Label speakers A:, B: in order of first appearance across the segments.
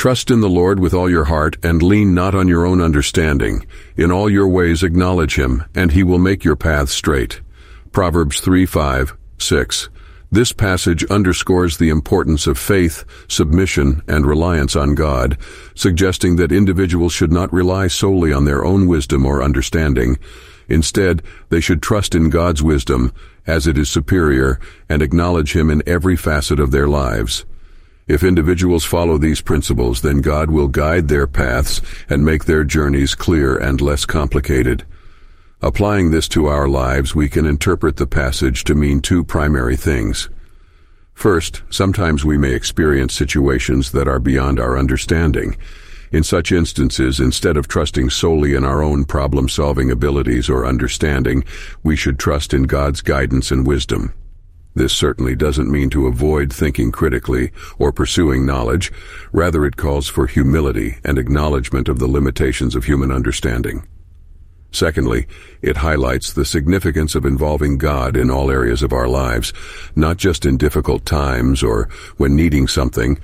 A: Trust in the Lord with all your heart and lean not on your own understanding. In all your ways acknowledge him, and he will make your path straight. Proverbs 3, 5, 6. This passage underscores the importance of faith, submission, and reliance on God, suggesting that individuals should not rely solely on their own wisdom or understanding. Instead, they should trust in God's wisdom, as it is superior, and acknowledge Him in every facet of their lives. If individuals follow these principles, then God will guide their paths and make their journeys clear and less complicated. Applying this to our lives, we can interpret the passage to mean two primary things. First, sometimes we may experience situations that are beyond our understanding. In such instances, instead of trusting solely in our own problem-solving abilities or understanding, we should trust in God's guidance and wisdom. This certainly doesn't mean to avoid thinking critically or pursuing knowledge. Rather, it calls for humility and acknowledgement of the limitations of human understanding. Secondly, it highlights the significance of involving God in all areas of our lives, not just in difficult times or when needing something.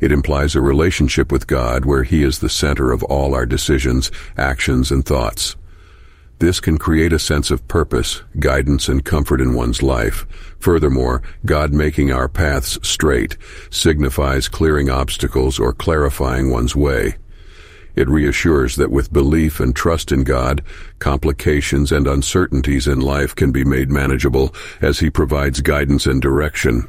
A: It implies a relationship with God where He is the center of all our decisions, actions, and thoughts. This can create a sense of purpose, guidance, and comfort in one's life. Furthermore, God making our paths straight signifies clearing obstacles or clarifying one's way. It reassures that with belief and trust in God, complications and uncertainties in life can be made manageable as He provides guidance and direction.